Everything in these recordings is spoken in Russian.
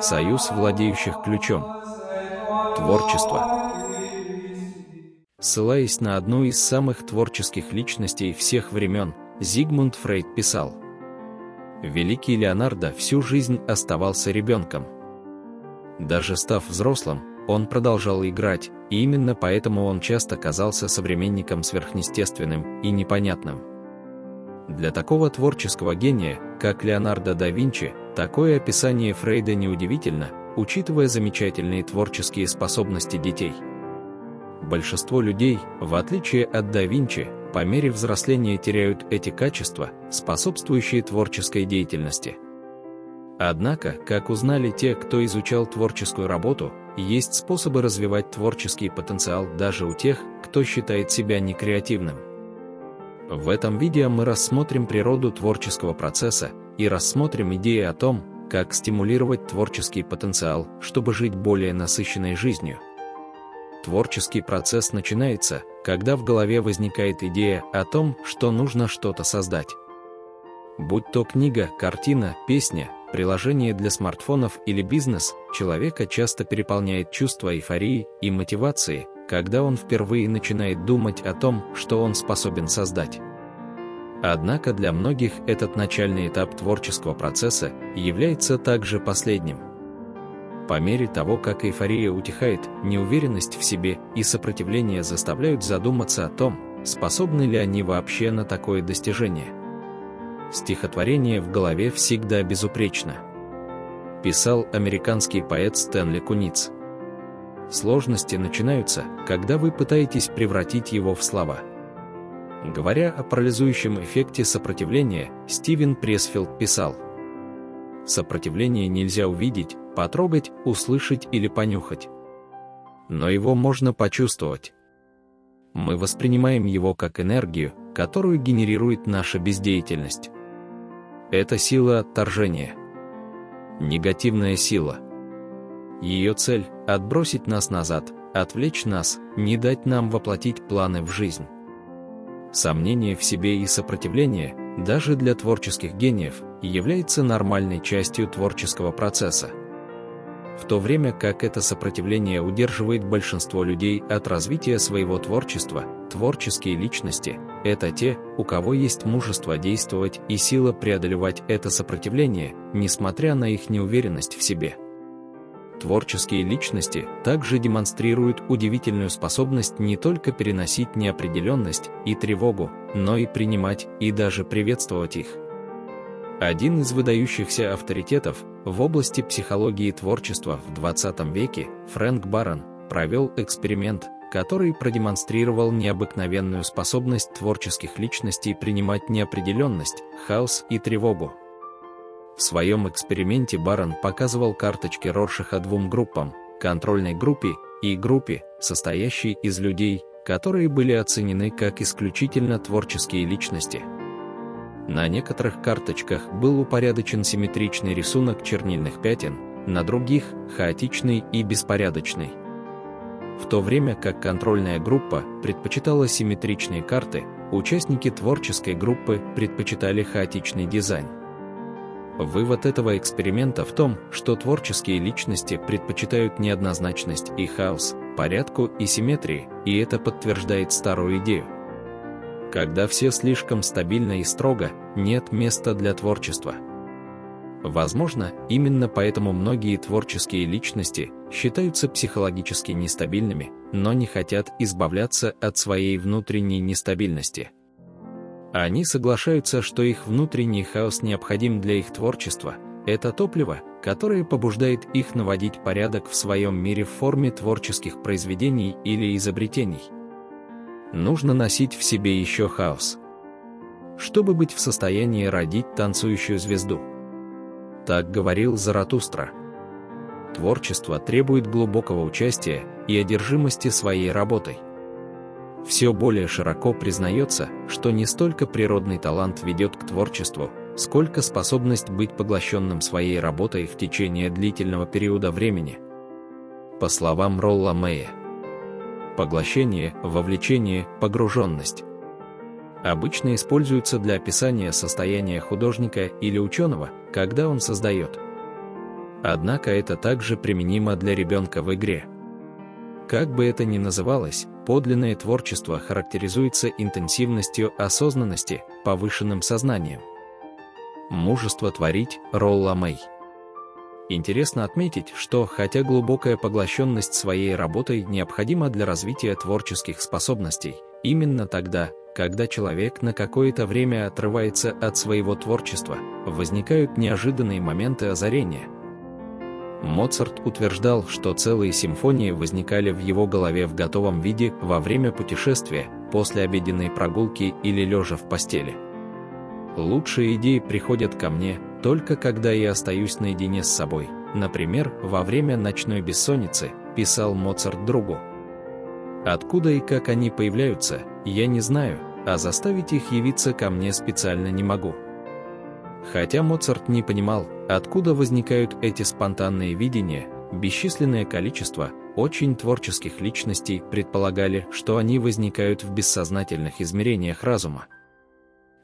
Союз владеющих ключом. Творчество. Ссылаясь на одну из самых творческих личностей всех времен, Зигмунд Фрейд писал, «Великий Леонардо всю жизнь оставался ребенком. Даже став взрослым, он продолжал играть, и именно поэтому он часто казался современником сверхъестественным и непонятным. Для такого творческого гения, как Леонардо да Винчи, такое описание Фрейда неудивительно, учитывая замечательные творческие способности детей. Большинство людей, в отличие от да Винчи, по мере взросления теряют эти качества, способствующие творческой деятельности. Однако, как узнали те, кто изучал творческую работу, есть способы развивать творческий потенциал даже у тех, кто считает себя некреативным. В этом видео мы рассмотрим природу творческого процесса и рассмотрим идеи о том, как стимулировать творческий потенциал, чтобы жить более насыщенной жизнью. Творческий процесс начинается, когда в голове возникает идея о том, что нужно что-то создать. Будь то книга, картина, песня, приложение для смартфонов или бизнес, человека часто переполняет чувство эйфории и мотивации, когда он впервые начинает думать о том, что он способен создать. Однако для многих этот начальный этап творческого процесса является также последним. По мере того, как эйфория утихает, неуверенность в себе и сопротивление заставляют задуматься о том, способны ли они вообще на такое достижение. Стихотворение в голове всегда безупречно. Писал американский поэт Стэнли Куниц. Сложности начинаются, когда вы пытаетесь превратить его в слова. Говоря о парализующем эффекте сопротивления, Стивен Пресфилд писал, «Сопротивление нельзя увидеть, потрогать, услышать или понюхать. Но его можно почувствовать. Мы воспринимаем его как энергию, которую генерирует наша бездеятельность. Это сила отторжения. Негативная сила – ее цель – отбросить нас назад, отвлечь нас, не дать нам воплотить планы в жизнь. Сомнение в себе и сопротивление, даже для творческих гениев, является нормальной частью творческого процесса. В то время как это сопротивление удерживает большинство людей от развития своего творчества, творческие личности – это те, у кого есть мужество действовать и сила преодолевать это сопротивление, несмотря на их неуверенность в себе. Творческие личности также демонстрируют удивительную способность не только переносить неопределенность и тревогу, но и принимать и даже приветствовать их. Один из выдающихся авторитетов в области психологии творчества в 20 веке, Фрэнк Барон, провел эксперимент, который продемонстрировал необыкновенную способность творческих личностей принимать неопределенность, хаос и тревогу. В своем эксперименте Барон показывал карточки Роршаха двум группам – контрольной группе и группе, состоящей из людей, которые были оценены как исключительно творческие личности. На некоторых карточках был упорядочен симметричный рисунок чернильных пятен, на других – хаотичный и беспорядочный. В то время как контрольная группа предпочитала симметричные карты, участники творческой группы предпочитали хаотичный дизайн. Вывод этого эксперимента в том, что творческие личности предпочитают неоднозначность и хаос, порядку и симметрии, и это подтверждает старую идею. Когда все слишком стабильно и строго, нет места для творчества. Возможно, именно поэтому многие творческие личности считаются психологически нестабильными, но не хотят избавляться от своей внутренней нестабильности. Они соглашаются, что их внутренний хаос необходим для их творчества. Это топливо, которое побуждает их наводить порядок в своем мире в форме творческих произведений или изобретений. Нужно носить в себе еще хаос. Чтобы быть в состоянии родить танцующую звезду. Так говорил Заратустра. Творчество требует глубокого участия и одержимости своей работой все более широко признается, что не столько природный талант ведет к творчеству, сколько способность быть поглощенным своей работой в течение длительного периода времени. По словам Ролла Мэя, поглощение, вовлечение, погруженность обычно используются для описания состояния художника или ученого, когда он создает. Однако это также применимо для ребенка в игре. Как бы это ни называлось, подлинное творчество характеризуется интенсивностью осознанности, повышенным сознанием. Мужество творить Ролла Мэй. Интересно отметить, что хотя глубокая поглощенность своей работой необходима для развития творческих способностей, именно тогда, когда человек на какое-то время отрывается от своего творчества, возникают неожиданные моменты озарения. Моцарт утверждал, что целые симфонии возникали в его голове в готовом виде во время путешествия, после обеденной прогулки или лежа в постели. Лучшие идеи приходят ко мне, только когда я остаюсь наедине с собой, например, во время ночной бессонницы, писал Моцарт другу. Откуда и как они появляются, я не знаю, а заставить их явиться ко мне специально не могу. Хотя Моцарт не понимал, откуда возникают эти спонтанные видения, бесчисленное количество очень творческих личностей предполагали, что они возникают в бессознательных измерениях разума.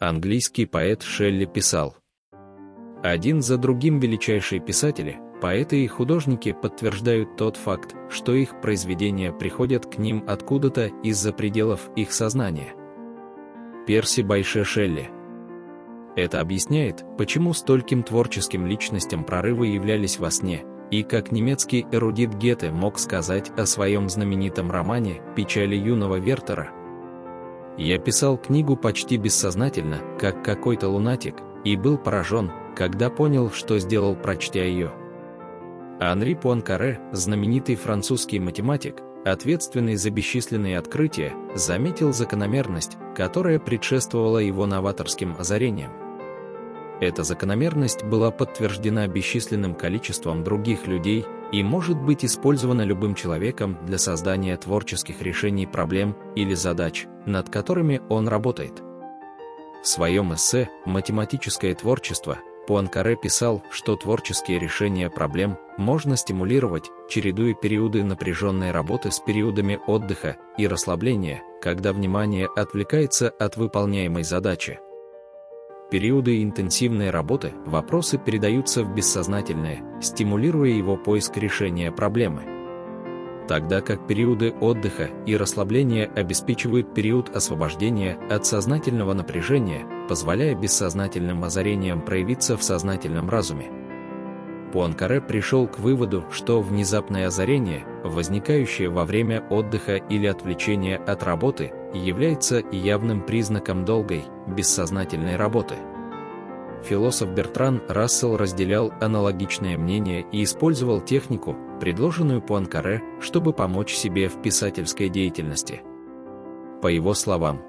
Английский поэт Шелли писал, «Один за другим величайшие писатели, поэты и художники подтверждают тот факт, что их произведения приходят к ним откуда-то из-за пределов их сознания». Перси Байше Шелли. Это объясняет, почему стольким творческим личностям прорывы являлись во сне, и как немецкий эрудит Гете мог сказать о своем знаменитом романе «Печали юного Вертера». Я писал книгу почти бессознательно, как какой-то лунатик, и был поражен, когда понял, что сделал, прочтя ее. Анри Пуанкаре, знаменитый французский математик, ответственный за бесчисленные открытия, заметил закономерность, которая предшествовала его новаторским озарениям. Эта закономерность была подтверждена бесчисленным количеством других людей и может быть использована любым человеком для создания творческих решений проблем или задач, над которыми он работает. В своем эссе «Математическое творчество» Пуанкаре писал, что творческие решения проблем можно стимулировать, чередуя периоды напряженной работы с периодами отдыха и расслабления, когда внимание отвлекается от выполняемой задачи. Периоды интенсивной работы вопросы передаются в бессознательное, стимулируя его поиск решения проблемы. Тогда как периоды отдыха и расслабления обеспечивают период освобождения от сознательного напряжения, позволяя бессознательным озарениям проявиться в сознательном разуме. Пуанкаре пришел к выводу, что внезапное озарение, возникающее во время отдыха или отвлечения от работы, является явным признаком долгой, бессознательной работы. Философ Бертран Рассел разделял аналогичное мнение и использовал технику, предложенную Пуанкаре, чтобы помочь себе в писательской деятельности. По его словам,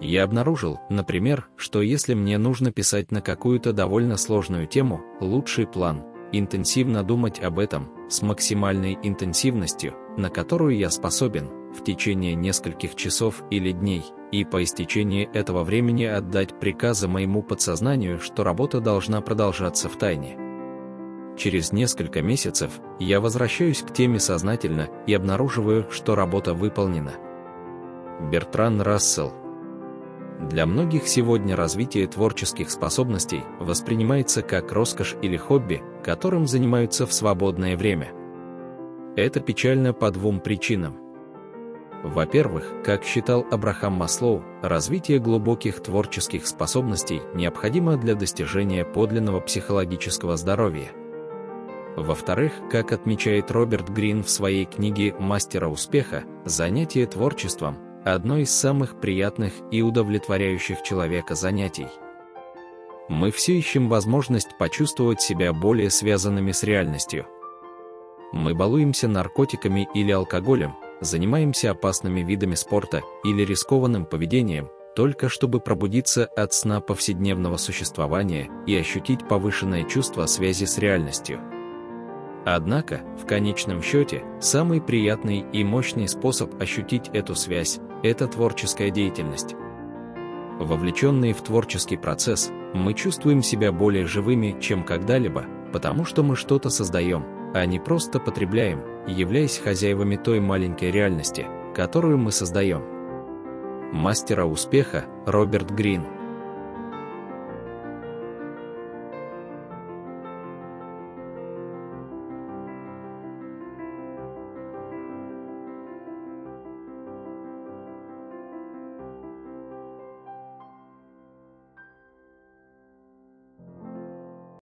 я обнаружил, например, что если мне нужно писать на какую-то довольно сложную тему, лучший план – интенсивно думать об этом, с максимальной интенсивностью, на которую я способен, в течение нескольких часов или дней, и по истечении этого времени отдать приказы моему подсознанию, что работа должна продолжаться в тайне. Через несколько месяцев я возвращаюсь к теме сознательно и обнаруживаю, что работа выполнена. Бертран Рассел для многих сегодня развитие творческих способностей воспринимается как роскошь или хобби, которым занимаются в свободное время. Это печально по двум причинам. Во-первых, как считал Абрахам Маслоу, развитие глубоких творческих способностей необходимо для достижения подлинного психологического здоровья. Во-вторых, как отмечает Роберт Грин в своей книге «Мастера успеха», занятие творчеством – одно из самых приятных и удовлетворяющих человека занятий. Мы все ищем возможность почувствовать себя более связанными с реальностью. Мы балуемся наркотиками или алкоголем, занимаемся опасными видами спорта или рискованным поведением, только чтобы пробудиться от сна повседневного существования и ощутить повышенное чувство связи с реальностью. Однако, в конечном счете, самый приятный и мощный способ ощутить эту связь – это творческая деятельность. Вовлеченные в творческий процесс, мы чувствуем себя более живыми, чем когда-либо, потому что мы что-то создаем, а не просто потребляем, являясь хозяевами той маленькой реальности, которую мы создаем. Мастера успеха Роберт Грин